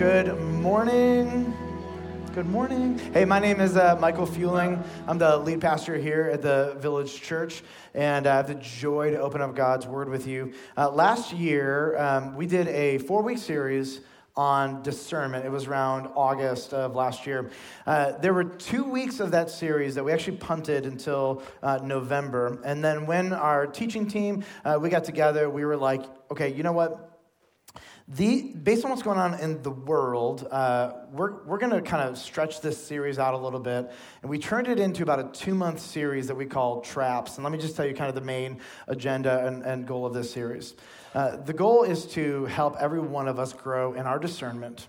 Good morning. Good morning. Hey, my name is uh, Michael Fuelling. I'm the lead pastor here at the Village Church, and I have the joy to open up God's Word with you. Uh, last year, um, we did a four week series on discernment. It was around August of last year. Uh, there were two weeks of that series that we actually punted until uh, November. And then when our teaching team, uh, we got together, we were like, okay, you know what? The, based on what's going on in the world, uh, we're, we're going to kind of stretch this series out a little bit. And we turned it into about a two month series that we call Traps. And let me just tell you kind of the main agenda and, and goal of this series. Uh, the goal is to help every one of us grow in our discernment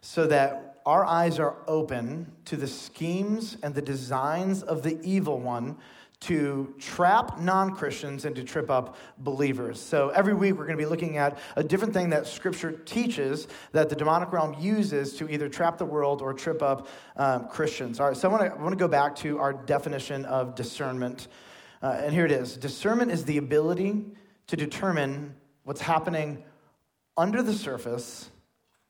so that our eyes are open to the schemes and the designs of the evil one to trap non Christians and to trip up believers. So every week we're going to be looking at a different thing that Scripture teaches that the demonic realm uses to either trap the world or trip up um, Christians. All right, so I want, to, I want to go back to our definition of discernment. Uh, and here it is discernment is the ability to determine what's happening under the surface,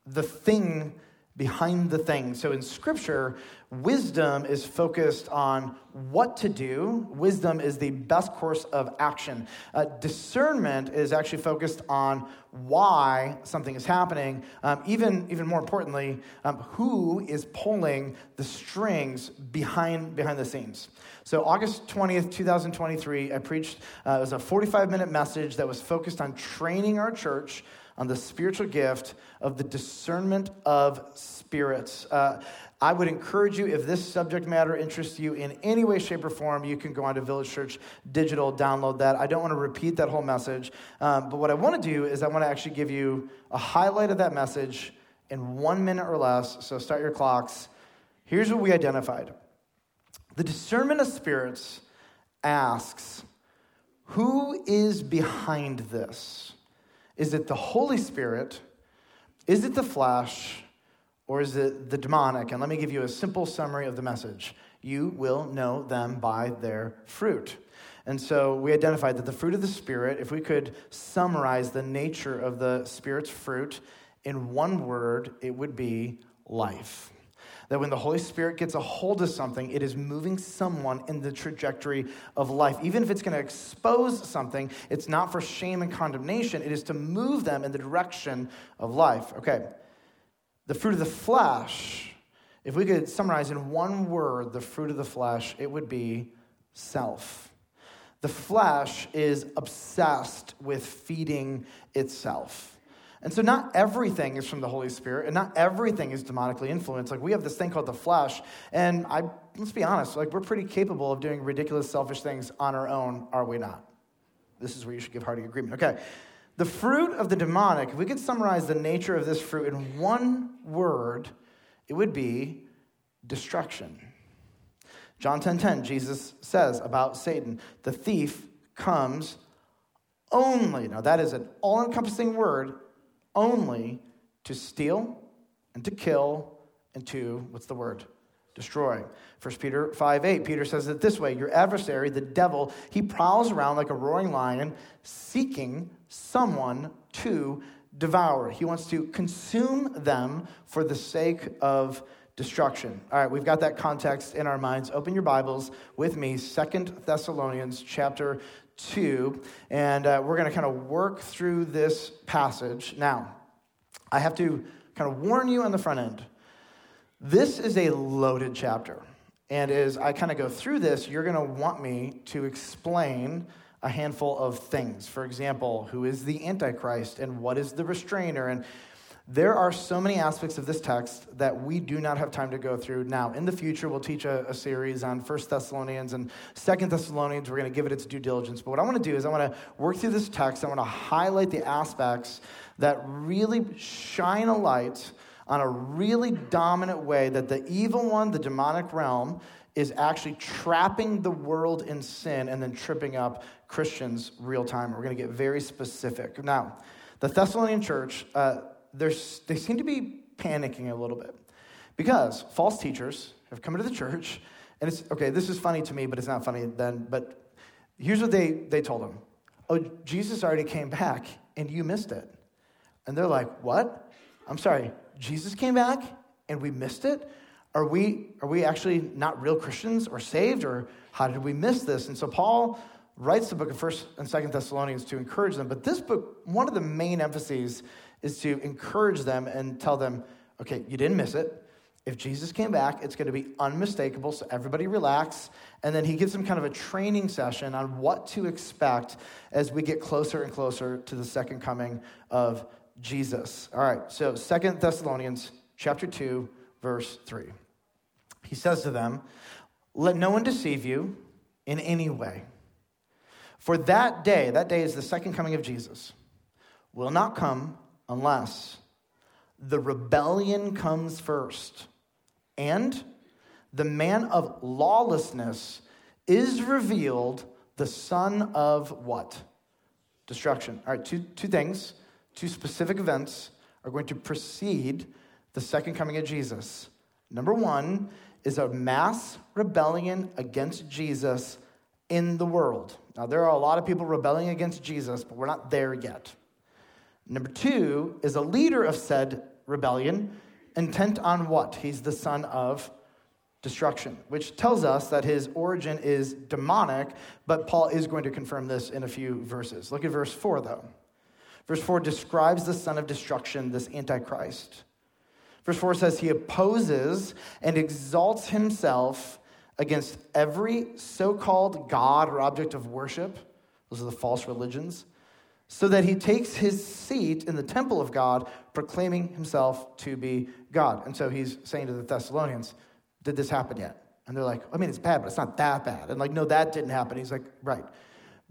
the thing behind the thing. So in scripture, wisdom is focused on what to do. Wisdom is the best course of action. Uh, discernment is actually focused on why something is happening. Um, even, even more importantly, um, who is pulling the strings behind, behind the scenes. So, August 20th, 2023, I preached, uh, it was a 45 minute message that was focused on training our church on the spiritual gift of the discernment of spirits. Uh, I would encourage you, if this subject matter interests you in any way, shape, or form, you can go on to Village Church Digital, download that. I don't want to repeat that whole message, um, but what I want to do is I want to actually give you a highlight of that message in one minute or less. So start your clocks. Here's what we identified the discernment of spirits asks, Who is behind this? Is it the Holy Spirit? Is it the flesh? Or is it the demonic? And let me give you a simple summary of the message. You will know them by their fruit. And so we identified that the fruit of the Spirit, if we could summarize the nature of the Spirit's fruit in one word, it would be life. That when the Holy Spirit gets a hold of something, it is moving someone in the trajectory of life. Even if it's going to expose something, it's not for shame and condemnation, it is to move them in the direction of life. Okay, the fruit of the flesh, if we could summarize in one word the fruit of the flesh, it would be self. The flesh is obsessed with feeding itself. And so, not everything is from the Holy Spirit, and not everything is demonically influenced. Like, we have this thing called the flesh, and I, let's be honest, like, we're pretty capable of doing ridiculous, selfish things on our own, are we not? This is where you should give hearty agreement. Okay. The fruit of the demonic, if we could summarize the nature of this fruit in one word, it would be destruction. John 10:10, 10, 10, Jesus says about Satan, the thief comes only. Now that is an all-encompassing word only to steal and to kill and to, what's the word? Destroy. 1 Peter 5 8, Peter says it this way Your adversary, the devil, he prowls around like a roaring lion, seeking someone to devour. He wants to consume them for the sake of destruction. All right, we've got that context in our minds. Open your Bibles with me, Second Thessalonians chapter 2, and uh, we're going to kind of work through this passage. Now, I have to kind of warn you on the front end. This is a loaded chapter. And as I kind of go through this, you're going to want me to explain a handful of things. For example, who is the Antichrist and what is the restrainer? And there are so many aspects of this text that we do not have time to go through now. In the future, we'll teach a, a series on First Thessalonians and Second Thessalonians. We're going to give it its due diligence. But what I want to do is I want to work through this text. I want to highlight the aspects that really shine a light on a really dominant way that the evil one, the demonic realm, is actually trapping the world in sin and then tripping up Christians real time. We're going to get very specific. Now, the Thessalonian church, uh, they seem to be panicking a little bit because false teachers have come into the church, and it's okay, this is funny to me, but it's not funny then. But here's what they, they told them Oh, Jesus already came back, and you missed it. And they're like, What? I'm sorry, Jesus came back and we missed it? Are we, are we actually not real Christians or saved? Or how did we miss this? And so Paul writes the book of 1st and 2nd Thessalonians to encourage them. But this book, one of the main emphases is to encourage them and tell them, okay, you didn't miss it. If Jesus came back, it's going to be unmistakable, so everybody relax. And then he gives them kind of a training session on what to expect as we get closer and closer to the second coming of Jesus. All right, so Second Thessalonians chapter 2, verse 3. He says to them, Let no one deceive you in any way. For that day, that day is the second coming of Jesus, will not come unless the rebellion comes first and the man of lawlessness is revealed, the son of what? Destruction. All right, two, two things, two specific events are going to precede the second coming of Jesus. Number one is a mass rebellion against Jesus in the world. Now, there are a lot of people rebelling against Jesus, but we're not there yet. Number two is a leader of said rebellion, intent on what? He's the son of destruction, which tells us that his origin is demonic, but Paul is going to confirm this in a few verses. Look at verse 4, though. Verse 4 describes the son of destruction, this Antichrist. Verse 4 says, He opposes and exalts himself against every so called God or object of worship. Those are the false religions. So that he takes his seat in the temple of God, proclaiming himself to be God. And so he's saying to the Thessalonians, Did this happen yet? And they're like, I mean, it's bad, but it's not that bad. And like, no, that didn't happen. He's like, Right.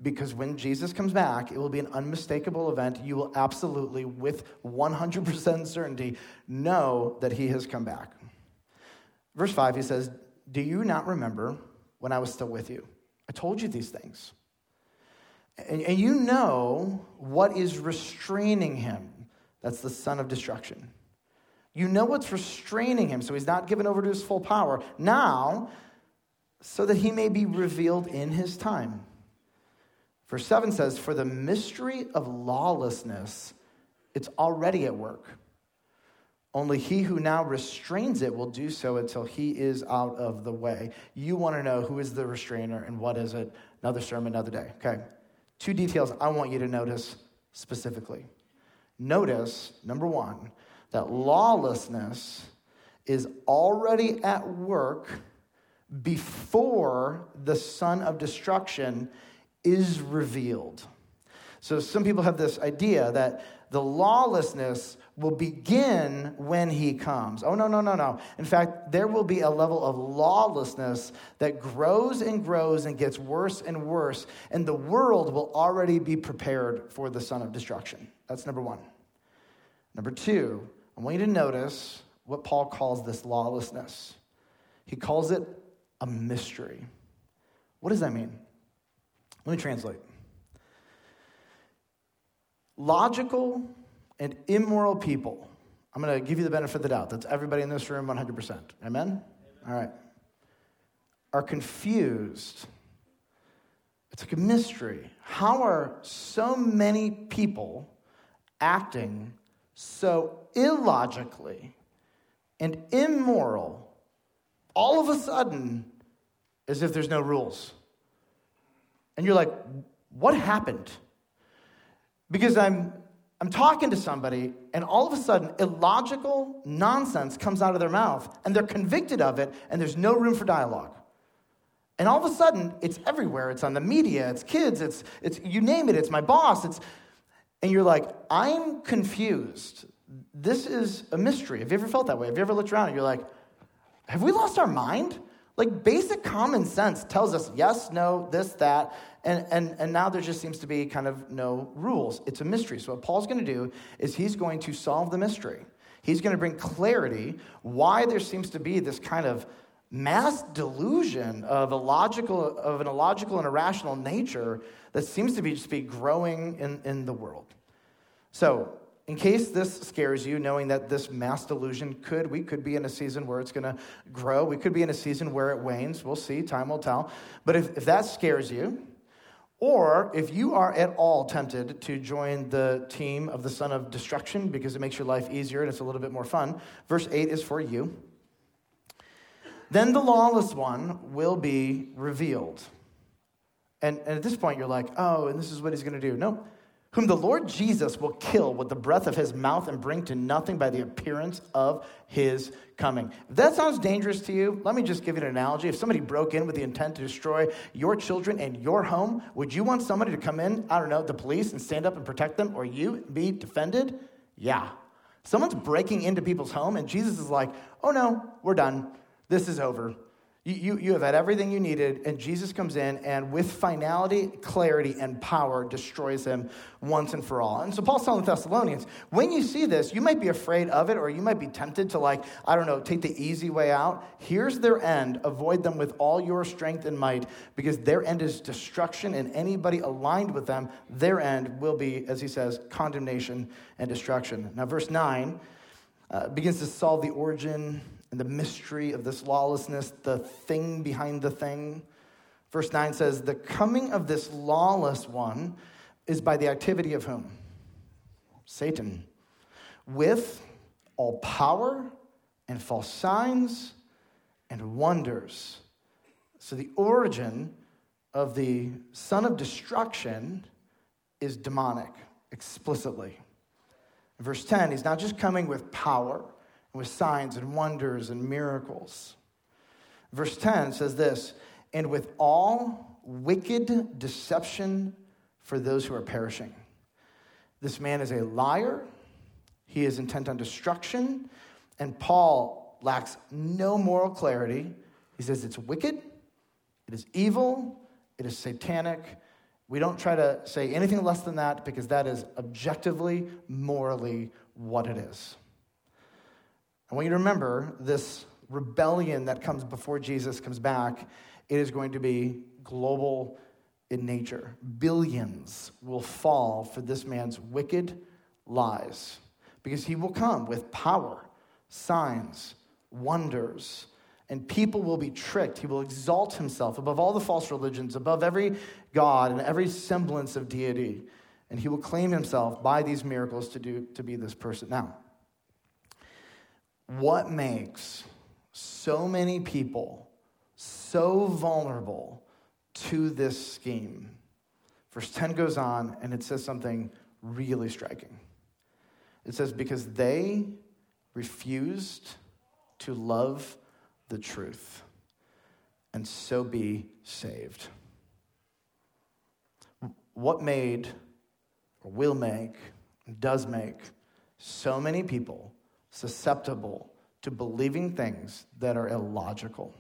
Because when Jesus comes back, it will be an unmistakable event. You will absolutely, with 100% certainty, know that he has come back. Verse 5, he says, do you not remember when I was still with you? I told you these things. And, and you know what is restraining him. That's the son of destruction. You know what's restraining him, so he's not given over to his full power. Now, so that he may be revealed in his time. Verse 7 says, For the mystery of lawlessness, it's already at work. Only he who now restrains it will do so until he is out of the way. You want to know who is the restrainer and what is it? Another sermon, another day. Okay. Two details I want you to notice specifically. Notice, number one, that lawlessness is already at work before the son of destruction is revealed. So some people have this idea that the lawlessness will begin when he comes. Oh, no, no, no, no. In fact, there will be a level of lawlessness that grows and grows and gets worse and worse, and the world will already be prepared for the son of destruction. That's number one. Number two, I want you to notice what Paul calls this lawlessness. He calls it a mystery. What does that mean? Let me translate. Logical and immoral people, I'm going to give you the benefit of the doubt. That's everybody in this room 100%. Amen? Amen? All right. Are confused. It's like a mystery. How are so many people acting so illogically and immoral all of a sudden as if there's no rules? And you're like, what happened? Because I'm I'm talking to somebody, and all of a sudden, illogical nonsense comes out of their mouth, and they're convicted of it, and there's no room for dialogue. And all of a sudden, it's everywhere. It's on the media, it's kids, it's, it's you name it, it's my boss, it's, and you're like, I'm confused. This is a mystery. Have you ever felt that way? Have you ever looked around and you're like, have we lost our mind? Like basic common sense tells us yes, no, this, that. And, and, and now there just seems to be kind of no rules. It's a mystery. So, what Paul's going to do is he's going to solve the mystery. He's going to bring clarity why there seems to be this kind of mass delusion of a logical, of an illogical and irrational nature that seems to be just be growing in, in the world. So, in case this scares you, knowing that this mass delusion could, we could be in a season where it's going to grow. We could be in a season where it wanes. We'll see. Time will tell. But if, if that scares you, Or if you are at all tempted to join the team of the son of destruction because it makes your life easier and it's a little bit more fun, verse 8 is for you. Then the lawless one will be revealed. And, and at this point, you're like, oh, and this is what he's going to do. No, whom the Lord Jesus will kill with the breath of his mouth and bring to nothing by the appearance of his coming. If that sounds dangerous to you, let me just give you an analogy. If somebody broke in with the intent to destroy your children and your home, would you want somebody to come in, I don't know, the police and stand up and protect them or you be defended? Yeah. Someone's breaking into people's home and Jesus is like, oh no, we're done. This is over. You, you, you, have had everything you needed, and Jesus comes in and, with finality, clarity, and power, destroys him once and for all. And so, Paul's telling the Thessalonians, when you see this, you might be afraid of it, or you might be tempted to, like, I don't know, take the easy way out. Here's their end. Avoid them with all your strength and might, because their end is destruction, and anybody aligned with them, their end will be, as he says, condemnation and destruction. Now, verse 9 uh, begins to solve the origin and the mystery of this lawlessness, the thing behind the thing. Verse 9 says, The coming of this lawless one is by the activity of whom? Satan. With all power and false signs and wonders. So the origin of the son of destruction is demonic, explicitly. Verse 10, he's not just coming with power with signs and wonders and miracles. Verse 10 says this and with all wicked deception for those who are perishing. This man is a liar, he is intent on destruction, and Paul lacks no moral clarity. He says it's wicked, it is evil, it is satanic. We don't try to say anything less than that because that is objectively, morally what it is. I want you to remember this rebellion that comes before Jesus comes back, it is going to be global in nature. Billions will fall for this man's wicked lies because he will come with power, signs, wonders, and people will be tricked. He will exalt himself above all the false religions, above every God and every semblance of deity, and he will claim himself by these miracles to, do, to be this person. Now, what makes so many people so vulnerable to this scheme? Verse 10 goes on and it says something really striking. It says, Because they refused to love the truth and so be saved. What made, or will make, does make so many people susceptible to believing things that are illogical.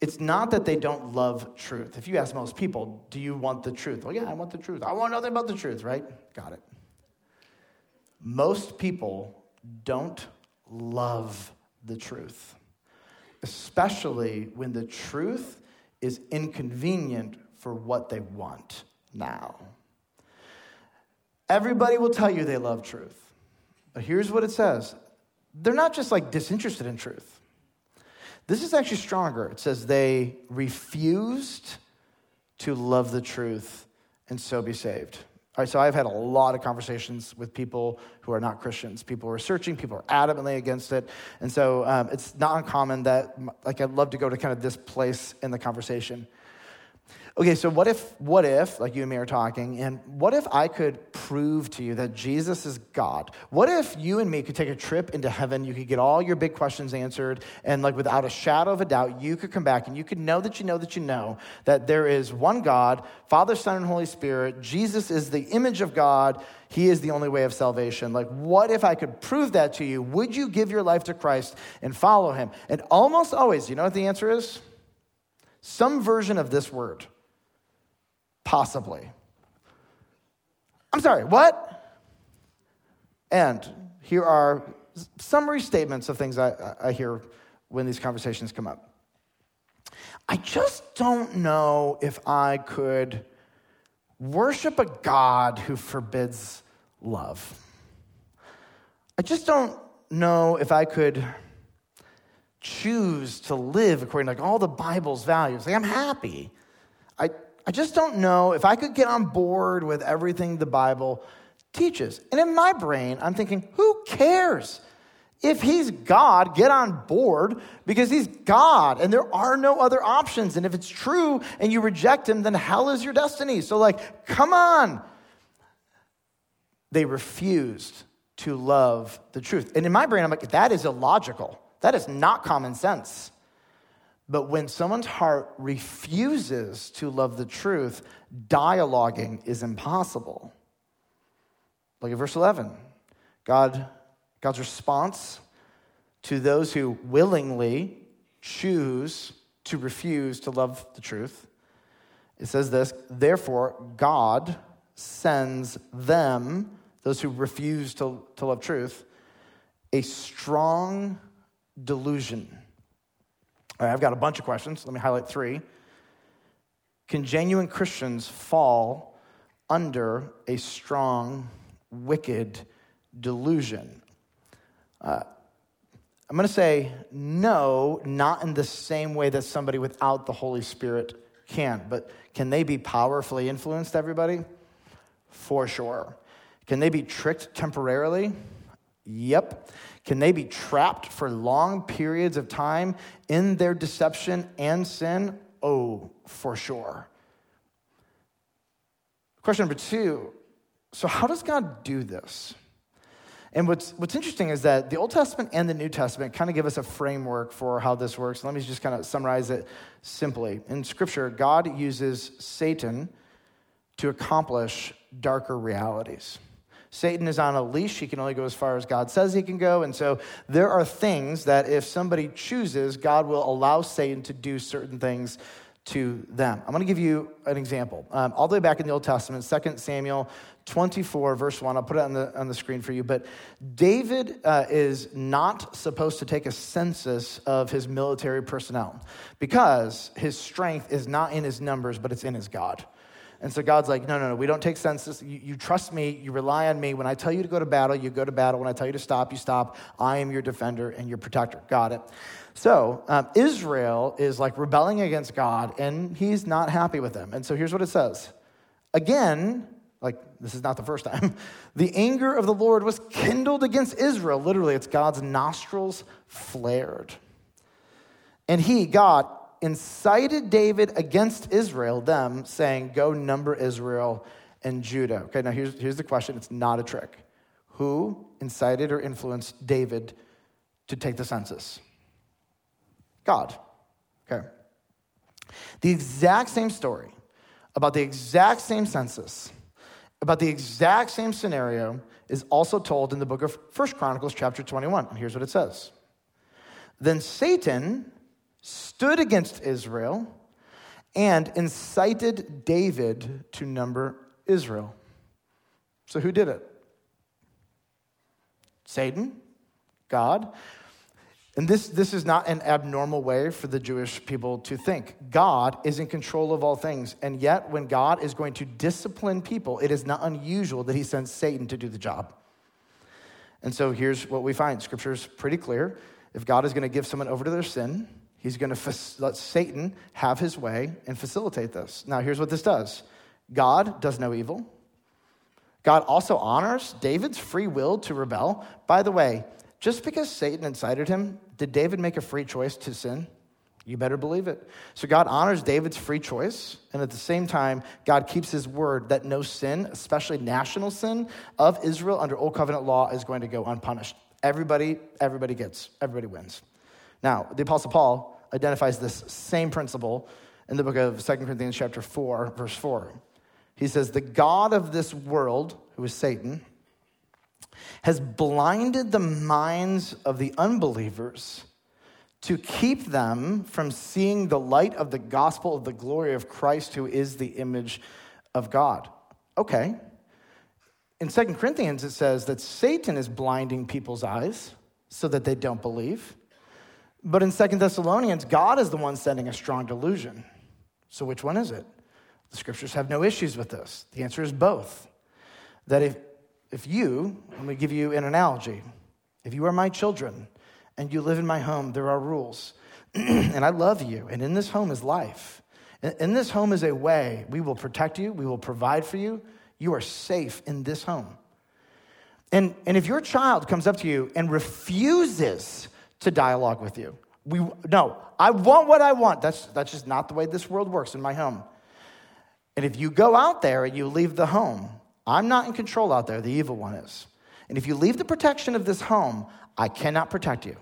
It's not that they don't love truth. If you ask most people, do you want the truth? Well, yeah, I want the truth. I want nothing but the truth, right? Got it. Most people don't love the truth, especially when the truth is inconvenient for what they want now. Everybody will tell you they love truth. But here's what it says they're not just like disinterested in truth. This is actually stronger. It says they refused to love the truth and so be saved. All right, so I've had a lot of conversations with people who are not Christians. People are searching, people are adamantly against it. And so um, it's not uncommon that, like, I'd love to go to kind of this place in the conversation Okay, so what if, what if, like you and me are talking, and what if I could prove to you that Jesus is God? What if you and me could take a trip into heaven? You could get all your big questions answered, and like without a shadow of a doubt, you could come back and you could know that you know that you know that there is one God, Father, Son, and Holy Spirit. Jesus is the image of God. He is the only way of salvation. Like, what if I could prove that to you? Would you give your life to Christ and follow him? And almost always, you know what the answer is? Some version of this word Possibly. I'm sorry, what? And here are summary statements of things I, I hear when these conversations come up. I just don't know if I could worship a God who forbids love. I just don't know if I could choose to live according to like all the Bible's values. Like I'm happy. I, I just don't know if I could get on board with everything the Bible teaches. And in my brain, I'm thinking, who cares? If he's God, get on board because he's God and there are no other options. And if it's true and you reject him, then hell is your destiny. So, like, come on. They refused to love the truth. And in my brain, I'm like, that is illogical. That is not common sense. But when someone's heart refuses to love the truth, dialoguing is impossible. Look at verse 11. God, God's response to those who willingly choose to refuse to love the truth. It says this Therefore, God sends them, those who refuse to, to love truth, a strong delusion. All right, I've got a bunch of questions. Let me highlight three. Can genuine Christians fall under a strong, wicked delusion? Uh, I'm going to say no, not in the same way that somebody without the Holy Spirit can, but can they be powerfully influenced, everybody? For sure. Can they be tricked temporarily? Yep. Can they be trapped for long periods of time in their deception and sin? Oh, for sure. Question number two so, how does God do this? And what's, what's interesting is that the Old Testament and the New Testament kind of give us a framework for how this works. Let me just kind of summarize it simply. In Scripture, God uses Satan to accomplish darker realities. Satan is on a leash. He can only go as far as God says he can go. And so there are things that if somebody chooses, God will allow Satan to do certain things to them. I'm going to give you an example. Um, all the way back in the Old Testament, 2 Samuel 24, verse 1. I'll put it on the, on the screen for you. But David uh, is not supposed to take a census of his military personnel because his strength is not in his numbers, but it's in his God. And so God's like, no, no, no, we don't take census. You, you, trust me. You rely on me. When I tell you to go to battle, you go to battle. When I tell you to stop, you stop. I am your defender and your protector. Got it. So um, Israel is like rebelling against God, and he's not happy with them. And so here's what it says. Again, like this is not the first time, the anger of the Lord was kindled against Israel. Literally, it's God's nostrils flared. And he, God, incited David against Israel, them, saying, Go number Israel and Judah. Okay, now here's, here's the question it's not a trick. Who incited or influenced David to take the census? God. Okay. The exact same story about the exact same census, about the exact same scenario is also told in the book of First Chronicles chapter 21. And here's what it says. Then Satan stood against Israel and incited David to number Israel. So, who did it? Satan? God? And this, this is not an abnormal way for the Jewish people to think. God is in control of all things. And yet, when God is going to discipline people, it is not unusual that he sends Satan to do the job. And so here's what we find Scripture is pretty clear. If God is going to give someone over to their sin, He's going to let Satan have his way and facilitate this. Now, here's what this does God does no evil. God also honors David's free will to rebel. By the way, just because Satan incited him, did David make a free choice to sin? You better believe it. So God honors David's free choice, and at the same time, God keeps his word that no sin, especially national sin of Israel under Old Covenant law, is going to go unpunished. Everybody, everybody gets, everybody wins. Now, the Apostle Paul identifies this same principle in the book of 2 Corinthians, chapter 4, verse 4. He says, The God of this world, who is Satan, has blinded the minds of the unbelievers to keep them from seeing the light of the gospel of the glory of Christ, who is the image of God. Okay. In 2 Corinthians, it says that Satan is blinding people's eyes so that they don't believe. But in Second Thessalonians, God is the one sending a strong delusion. So which one is it? The scriptures have no issues with this. The answer is both. That if, if you, let me give you an analogy, if you are my children and you live in my home, there are rules. and I love you, and in this home is life. In this home is a way. We will protect you, we will provide for you. You are safe in this home. And, and if your child comes up to you and refuses to dialogue with you, we, no, I want what I want. That's, that's just not the way this world works in my home. And if you go out there and you leave the home, I'm not in control out there, the evil one is. And if you leave the protection of this home, I cannot protect you.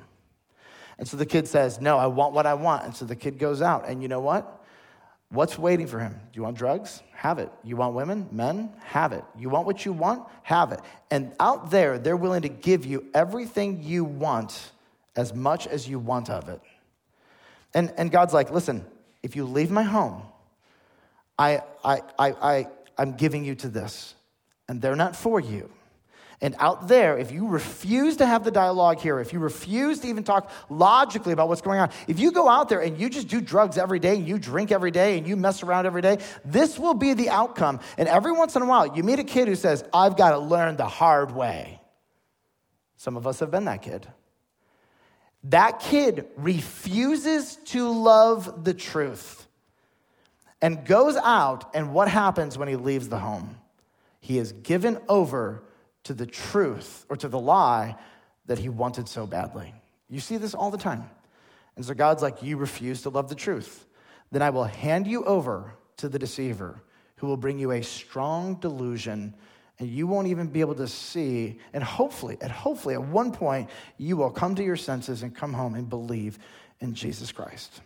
And so the kid says, No, I want what I want. And so the kid goes out. And you know what? What's waiting for him? Do you want drugs? Have it. You want women? Men? Have it. You want what you want? Have it. And out there, they're willing to give you everything you want as much as you want of it. And, and God's like, listen, if you leave my home, I, I, I, I, I'm giving you to this. And they're not for you. And out there, if you refuse to have the dialogue here, if you refuse to even talk logically about what's going on, if you go out there and you just do drugs every day and you drink every day and you mess around every day, this will be the outcome. And every once in a while, you meet a kid who says, I've got to learn the hard way. Some of us have been that kid. That kid refuses to love the truth and goes out, and what happens when he leaves the home? He is given over to the truth or to the lie that he wanted so badly. You see this all the time. And so God's like, You refuse to love the truth. Then I will hand you over to the deceiver who will bring you a strong delusion and you won't even be able to see and hopefully and hopefully at one point you will come to your senses and come home and believe in jesus christ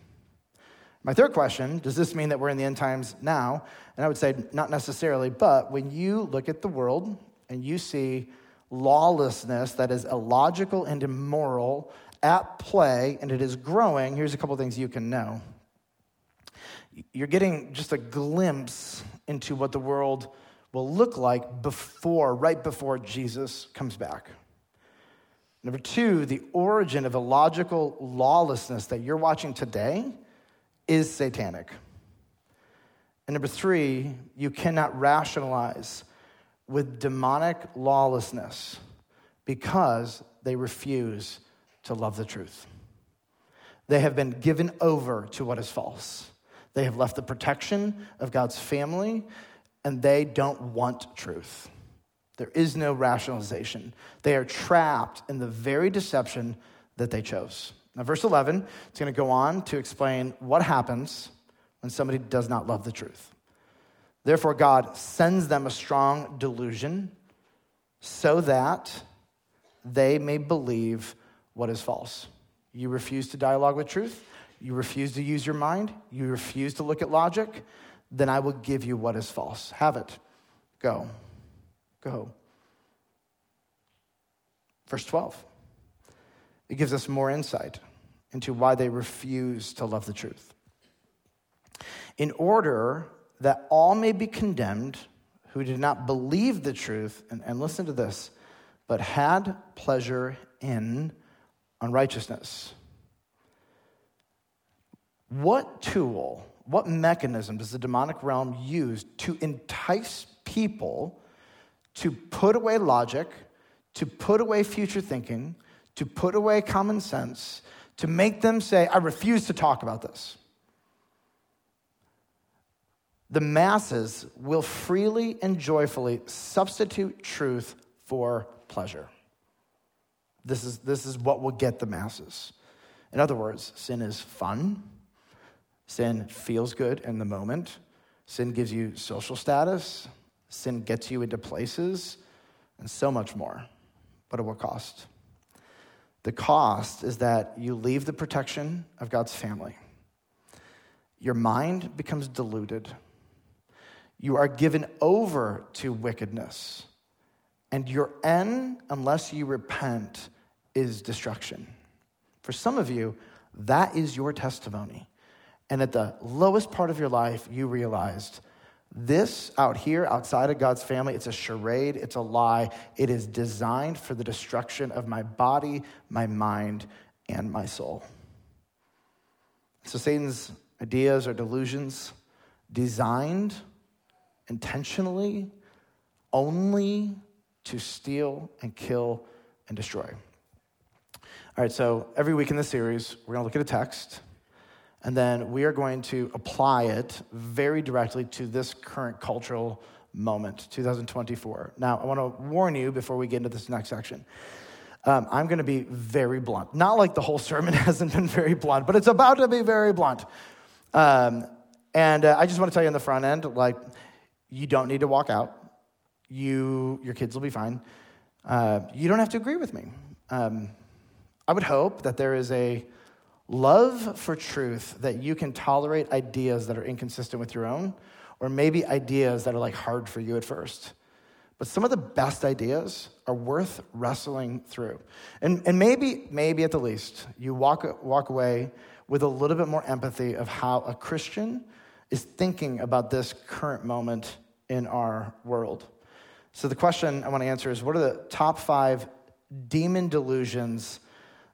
my third question does this mean that we're in the end times now and i would say not necessarily but when you look at the world and you see lawlessness that is illogical and immoral at play and it is growing, here's a couple things you can know. You're getting just a glimpse into what the world will look like before, right before Jesus comes back. Number two, the origin of illogical lawlessness that you're watching today is satanic. And number three, you cannot rationalize with demonic lawlessness because they refuse to love the truth. They have been given over to what is false. They have left the protection of God's family and they don't want truth. There is no rationalization. They are trapped in the very deception that they chose. Now, verse 11, it's going to go on to explain what happens when somebody does not love the truth. Therefore, God sends them a strong delusion so that they may believe what is false. You refuse to dialogue with truth, you refuse to use your mind, you refuse to look at logic, then I will give you what is false. Have it. Go. Go. Verse 12. It gives us more insight into why they refuse to love the truth. In order that all may be condemned who did not believe the truth, and, and listen to this, but had pleasure in unrighteousness. What tool, what mechanism does the demonic realm use to entice people to put away logic, to put away future thinking, to put away common sense, to make them say, I refuse to talk about this? the masses will freely and joyfully substitute truth for pleasure. This is, this is what will get the masses. In other words, sin is fun. Sin feels good in the moment. Sin gives you social status. Sin gets you into places, and so much more. But at what cost? The cost is that you leave the protection of God's family. Your mind becomes deluded you are given over to wickedness. And your end, unless you repent, is destruction. For some of you, that is your testimony. And at the lowest part of your life, you realized this out here, outside of God's family, it's a charade, it's a lie. It is designed for the destruction of my body, my mind, and my soul. So Satan's ideas or delusions designed intentionally only to steal and kill and destroy. All right, so every week in this series, we're going to look at a text, And then we are going to apply it very directly to this current cultural moment, 2024. Now, I want to warn you before we get into this next section. Um, I'm going to be very blunt. Not like the whole sermon hasn't been very blunt, but it's about to be very blunt. Um, and uh, I just want to tell you on the front end, like, you don't need to walk out. You, your kids will be fine. Uh, you don't have to agree with me. Um, I would hope that there is a love for truth that you can tolerate ideas that are inconsistent with your own, or maybe ideas that are like hard for you at first. But some of the best ideas are worth wrestling through. And, and maybe, maybe at the least, you walk, walk away with a little bit more empathy of how a Christian is thinking about this current moment in our world. So, the question I want to answer is what are the top five demon delusions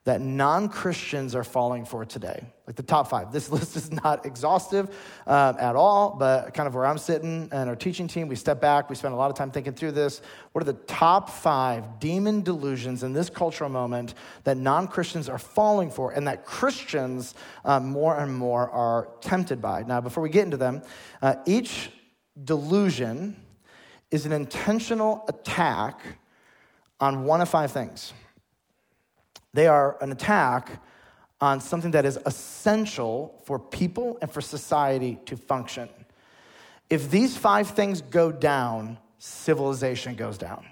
that non Christians are falling for today. Like the top five. This list is not exhaustive um, at all, but kind of where I'm sitting and our teaching team, we step back, we spend a lot of time thinking through this. What are the top five demon delusions in this cultural moment that non Christians are falling for and that Christians um, more and more are tempted by? Now, before we get into them, uh, each delusion is an intentional attack on one of five things. They are an attack on something that is essential for people and for society to function. If these five things go down, civilization goes down.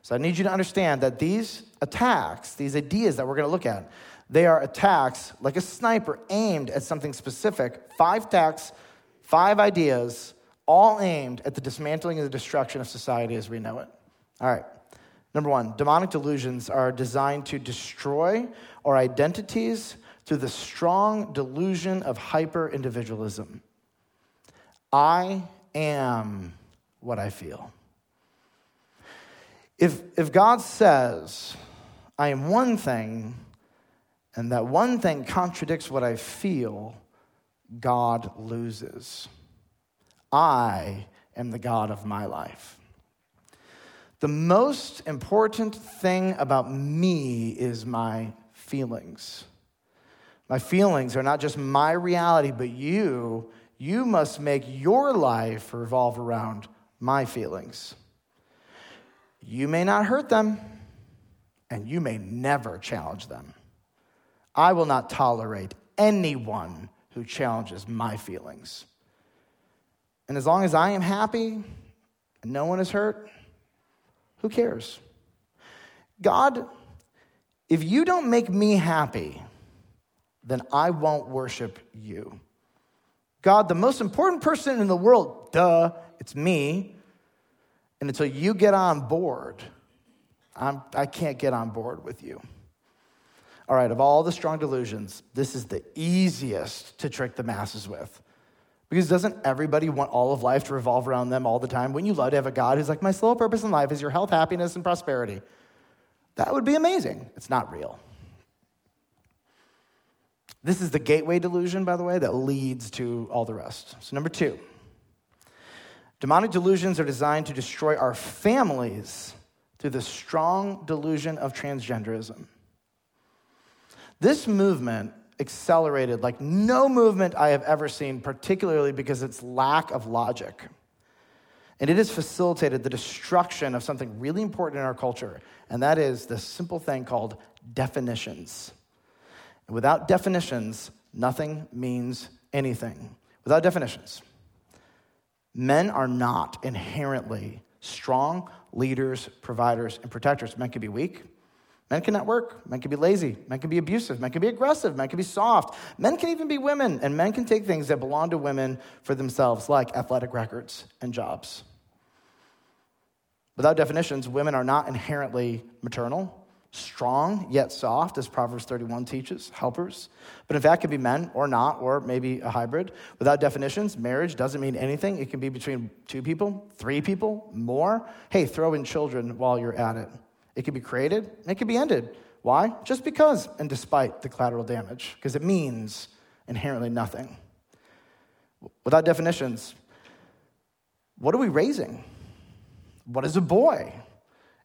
So I need you to understand that these attacks, these ideas that we're going to look at, they are attacks like a sniper aimed at something specific. Five attacks, five ideas, all aimed at the dismantling and the destruction of society as we know it. All right. Number one, demonic delusions are designed to destroy our identities through the strong delusion of hyper individualism. I am what I feel. If, if God says, I am one thing, and that one thing contradicts what I feel, God loses. I am the God of my life. The most important thing about me is my feelings. My feelings are not just my reality, but you, you must make your life revolve around my feelings. You may not hurt them, and you may never challenge them. I will not tolerate anyone who challenges my feelings. And as long as I am happy and no one is hurt, who cares? God, if you don't make me happy, then I won't worship you. God, the most important person in the world, duh, it's me. And until you get on board, I'm, I can't get on board with you. All right, of all the strong delusions, this is the easiest to trick the masses with. Because doesn't everybody want all of life to revolve around them all the time? Wouldn't you love to have a God who's like, my sole purpose in life is your health, happiness, and prosperity? That would be amazing. It's not real. This is the gateway delusion, by the way, that leads to all the rest. So, number two, demonic delusions are designed to destroy our families through the strong delusion of transgenderism. This movement accelerated like no movement I have ever seen, particularly because its lack of logic. And it has facilitated the destruction of something really important in our culture, and that is the simple thing called definitions. And without definitions, nothing means anything. Without definitions, men are not inherently strong leaders, providers, and protectors. Men can be weak, Men cannot work. Men can be lazy. Men can be abusive. Men can be aggressive. Men can be soft. Men can even be women. And men can take things that belong to women for themselves, like athletic records and jobs. Without definitions, women are not inherently maternal, strong, yet soft, as Proverbs 31 teaches, helpers. But in fact, can be men or not, or maybe a hybrid. Without definitions, marriage doesn't mean anything. It can be between two people, three people, more. Hey, throw in children while you're at it. It can be created, it can be ended. Why? Just because and despite the collateral damage, because it means inherently nothing. Without definitions, what are we raising? What is a boy?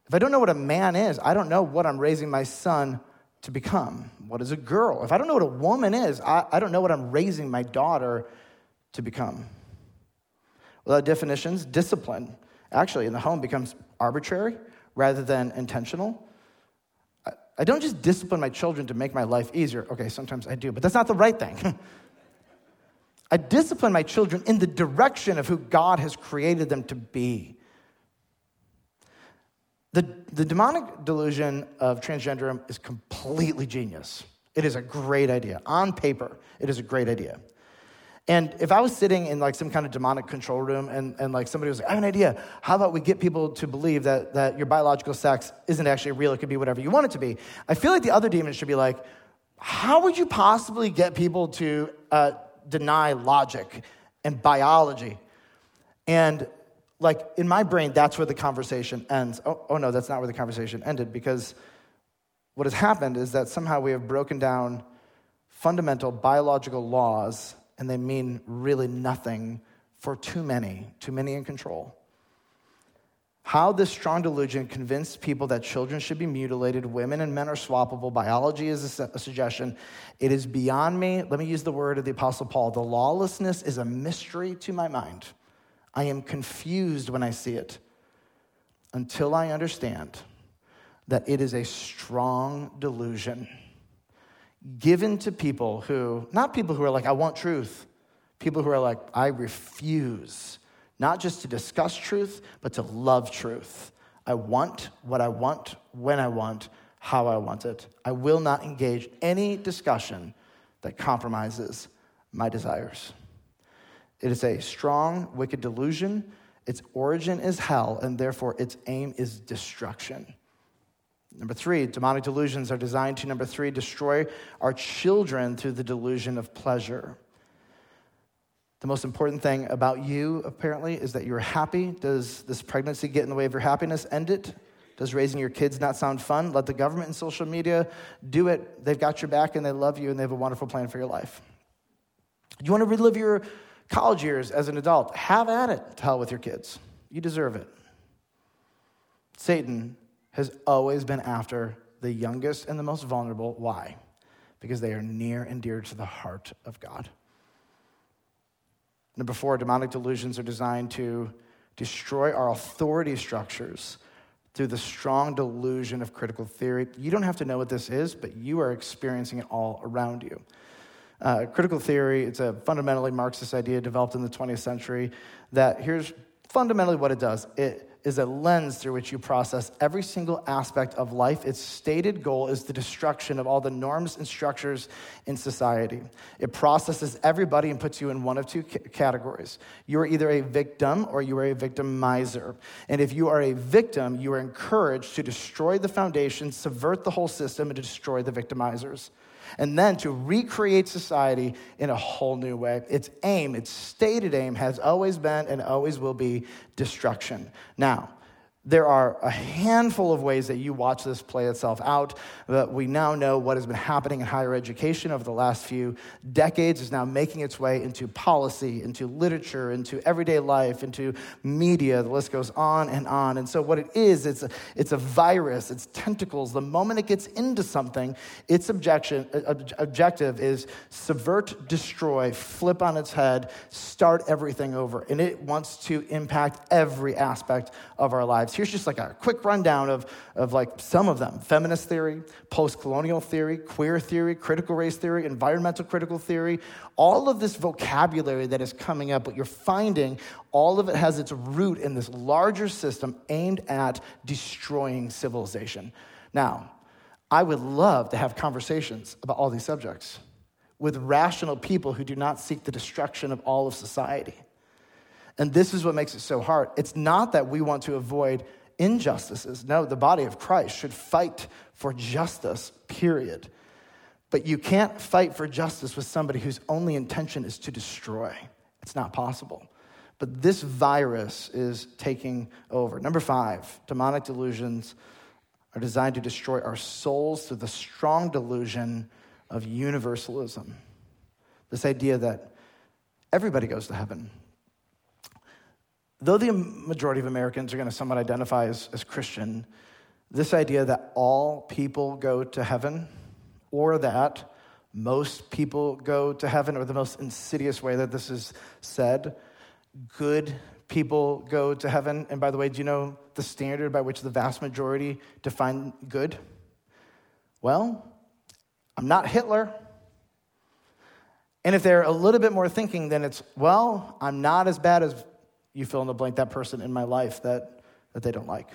If I don't know what a man is, I don't know what I'm raising my son to become? What is a girl? If I don't know what a woman is, I, I don't know what I'm raising my daughter to become. Without definitions, discipline actually in the home becomes arbitrary rather than intentional. I, don't just discipline my children to make my life easier. Okay, sometimes I do, but that's not the right thing. I discipline my children in the direction of who God has created them to be. The, the demonic delusion of transgenderism is completely genius. It is a great idea. On paper, it is a great idea. And if I was sitting in like some kind of demonic control room and, and like somebody was like, I have an idea. How about we get people to believe that, that your biological sex isn't actually real? It could be whatever you want it to be. I feel like the other demons should be like, how would you possibly get people to uh, deny logic and biology? And like in my brain, that's where the conversation ends. Oh, oh, no, that's not where the conversation ended because what has happened is that somehow we have broken down fundamental biological laws and they mean really nothing for too many, too many in control. How this strong delusion convinced people that children should be mutilated, women and men are swappable, biology is a, suggestion. It is beyond me. Let me use the word of the Apostle Paul. The lawlessness is a mystery to my mind. I am confused when I see it until I understand that it is a strong delusion given to people who, not people who are like, I want truth, people who are like, I refuse, not just to discuss truth, but to love truth. I want what I want, when I want, how I want it. I will not engage any discussion that compromises my desires. It is a strong, wicked delusion. Its origin is hell, and therefore its aim is destruction. Number three, demonic delusions are designed to, number three, destroy our children through the delusion of pleasure. The most important thing about you, apparently, is that you're happy. Does this pregnancy get in the way of your happiness? End it. Does raising your kids not sound fun? Let the government and social media do it. They've got your back and they love you and they have a wonderful plan for your life. You want to relive your college years as an adult? Have at it. To hell with your kids. You deserve it. Satan has always been after the youngest and the most vulnerable. Why? Because they are near and dear to the heart of God. Number four, demonic delusions are designed to destroy our authority structures through the strong delusion of critical theory. You don't have to know what this is, but you are experiencing it all around you. Uh, critical theory, it's a fundamentally Marxist idea developed in the 20th century that here's fundamentally what it does it is a lens through which you process every single aspect of life. Its stated goal is the destruction of all the norms and structures in society. It processes everybody and puts you in one of two categories. You are either a victim or you are a victimizer. And if you are a victim, you are encouraged to destroy the foundation, subvert the whole system, and to destroy the victimizers and then to recreate society in a whole new way. Its aim, its stated aim, has always been and always will be destruction. Now, there are a handful of ways that you watch this play itself out. But we now know what has been happening in higher education over the last few decades is now making its way into policy, into literature, into everyday life, into media. The list goes on and on. And so, what it is, it's a, it's a virus, it's tentacles. The moment it gets into something, its objection, uh, objective is subvert, destroy, flip on its head, start everything over. And it wants to impact every aspect of our lives. Here's just like a quick rundown of, of like some of them feminist theory, post colonial theory, queer theory, critical race theory, environmental critical theory. All of this vocabulary that is coming up, but you're finding, all of it has its root in this larger system aimed at destroying civilization. Now, I would love to have conversations about all these subjects with rational people who do not seek the destruction of all of society. And this is what makes it so hard. It's not that we want to avoid injustices. No, the body of Christ should fight for justice, period. But you can't fight for justice with somebody whose only intention is to destroy. It's not possible. But this virus is taking over. Number five, demonic delusions are designed to destroy our souls through the strong delusion of universalism. This idea that everybody goes to heaven, though the majority of Americans are going to somewhat identify as, as Christian, this idea that all people go to heaven or that most people go to heaven, or the most insidious way that this is said, good people go to heaven. And by the way, do you know the standard by which the vast majority define good? Well, I'm not Hitler. And if they're a little bit more thinking, then it's, well, I'm not as bad as you fill in the blank, that person in my life that, that they don't like.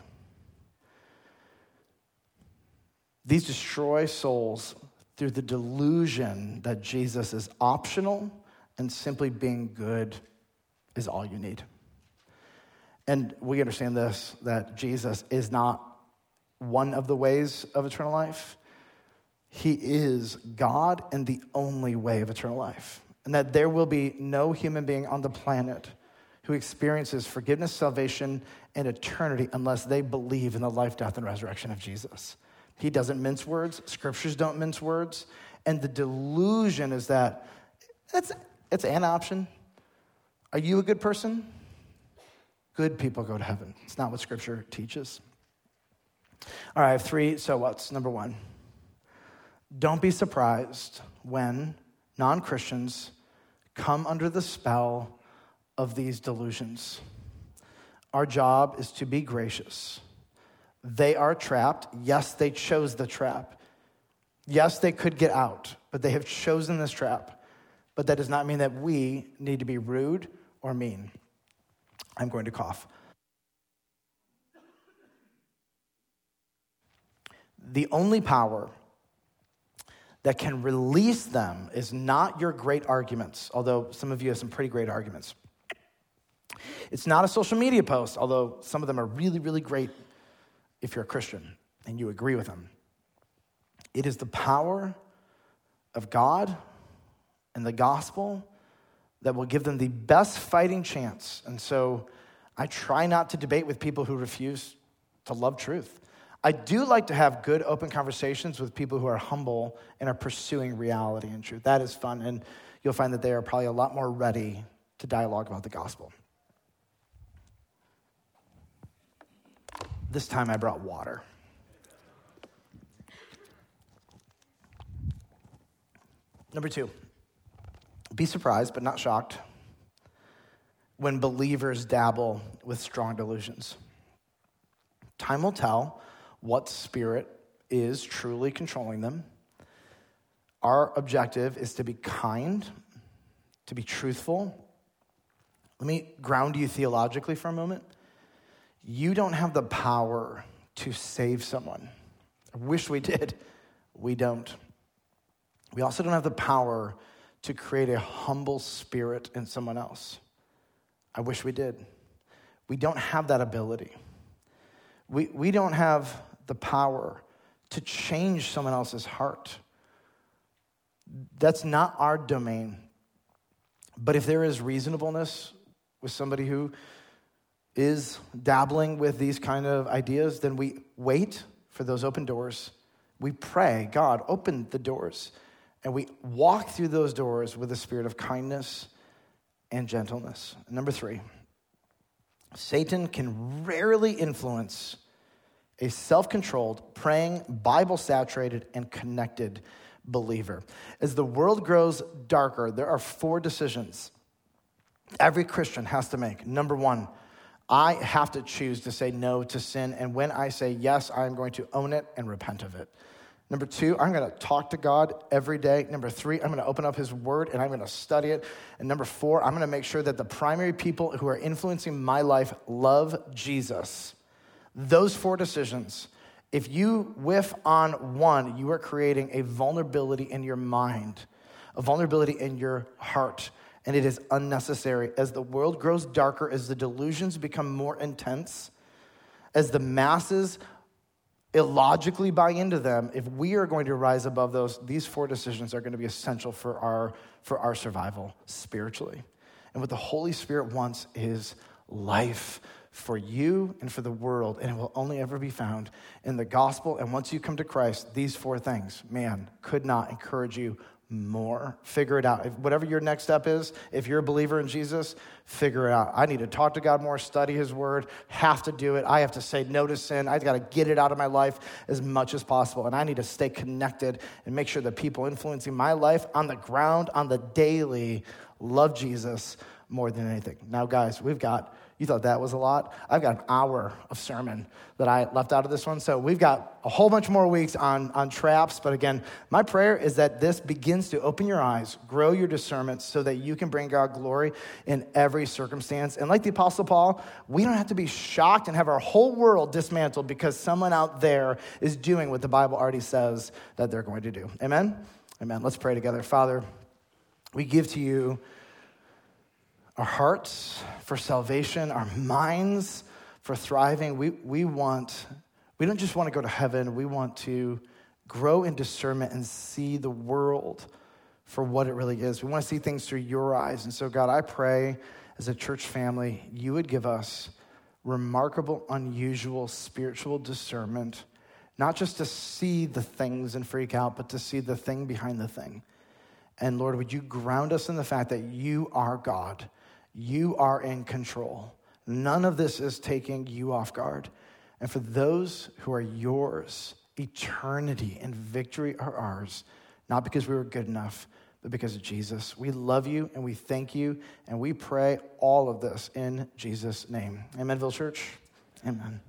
These destroy souls through the delusion that Jesus is optional and simply being good is all you need. And we understand this that Jesus is not one of the ways of eternal life. He is God and the only way of eternal life. And that there will be no human being on the planet who experiences forgiveness, salvation, and eternity unless they believe in the life, death, and resurrection of Jesus. He doesn't mince words, scriptures don't mince words. And the delusion is that it's, it's an option. Are you a good person? Good people go to heaven. It's not what scripture teaches. All right, I have three so what's. Number one, don't be surprised when non Christians come under the spell of these delusions. Our job is to be gracious they are trapped. Yes, they chose the trap. Yes, they could get out, but they have chosen this trap. But that does not mean that we need to be rude or mean. I'm going to cough. The only power that can release them is not your great arguments, although some of you have some pretty great arguments. It's not a social media post, although some of them are really, really great if you're a Christian and you agree with them. It is the power of God and the gospel that will give them the best fighting chance. And so I try not to debate with people who refuse to love truth. I do like to have good, open conversations with people who are humble and are pursuing reality and truth. That is fun, and you'll find that they are probably a lot more ready to dialogue about the gospel. This time I brought water. Number two, be surprised but not shocked when believers dabble with strong delusions. Time will tell what spirit is truly controlling them. Our objective is to be kind, to be truthful. Let me ground you theologically for a moment. You don't have the power to save someone. I wish we did. We don't. We also don't have the power to create a humble spirit in someone else. I wish we did. We don't have that ability. We, we don't have the power to change someone else's heart. That's not our domain. But if there is reasonableness with somebody who is dabbling with these kind of ideas, then we wait for those open doors. We pray, God, open the doors. And we walk through those doors with a spirit of kindness and gentleness. Number three, Satan can rarely influence a self controlled, praying, Bible saturated, and connected believer. As the world grows darker, there are four decisions every Christian has to make. Number one, I have to choose to say no to sin. And when I say yes, I'm going to own it and repent of it. Number two, I'm going to talk to God every day. Number three, I'm going to open up His Word and I'm going to study it. And number four, I'm going to make sure that the primary people who are influencing my life love Jesus. Those four decisions, if you whiff on one, you are creating a vulnerability in your mind, a vulnerability in your heart and it is unnecessary. As the world grows darker, as the delusions become more intense, as the masses illogically buy into them, if we are going to rise above those, these four decisions are going to be essential for our, for our survival spiritually. And what the Holy Spirit wants is life for you and for the world, and it will only ever be found in the gospel. And once you come to Christ, these four things, man, could not encourage you more. Figure it out. If, whatever your next step is, if you're a believer in Jesus, figure it out. I need to talk to God more, study His Word, have to do it. I have to say no to sin. I've got to get it out of my life as much as possible. And I need to stay connected and make sure that people influencing my life on the ground, on the daily, love Jesus more than anything. Now, guys, we've got you thought that was a lot? I've got an hour of sermon that I left out of this one. So we've got a whole bunch more weeks on, on traps. But again, my prayer is that this begins to open your eyes, grow your discernment so that you can bring God glory in every circumstance. And like the Apostle Paul, we don't have to be shocked and have our whole world dismantled because someone out there is doing what the Bible already says that they're going to do. Amen? Amen. Let's pray together. Father, we give to you our hearts for salvation, our minds for thriving. We, we want, we don't just want to go to heaven, we want to grow in discernment and see the world for what it really is. We want to see things through your eyes. And so, God, I pray as a church family, you would give us remarkable, unusual spiritual discernment, not just to see the things and freak out, but to see the thing behind the thing. And Lord, would you ground us in the fact that you are God you are in control. None of this is taking you off guard. And for those who are yours, eternity and victory are ours, not because we were good enough, but because of Jesus. We love you and we thank you and we pray all of this in Jesus' name. Amen, Village Church. Amen.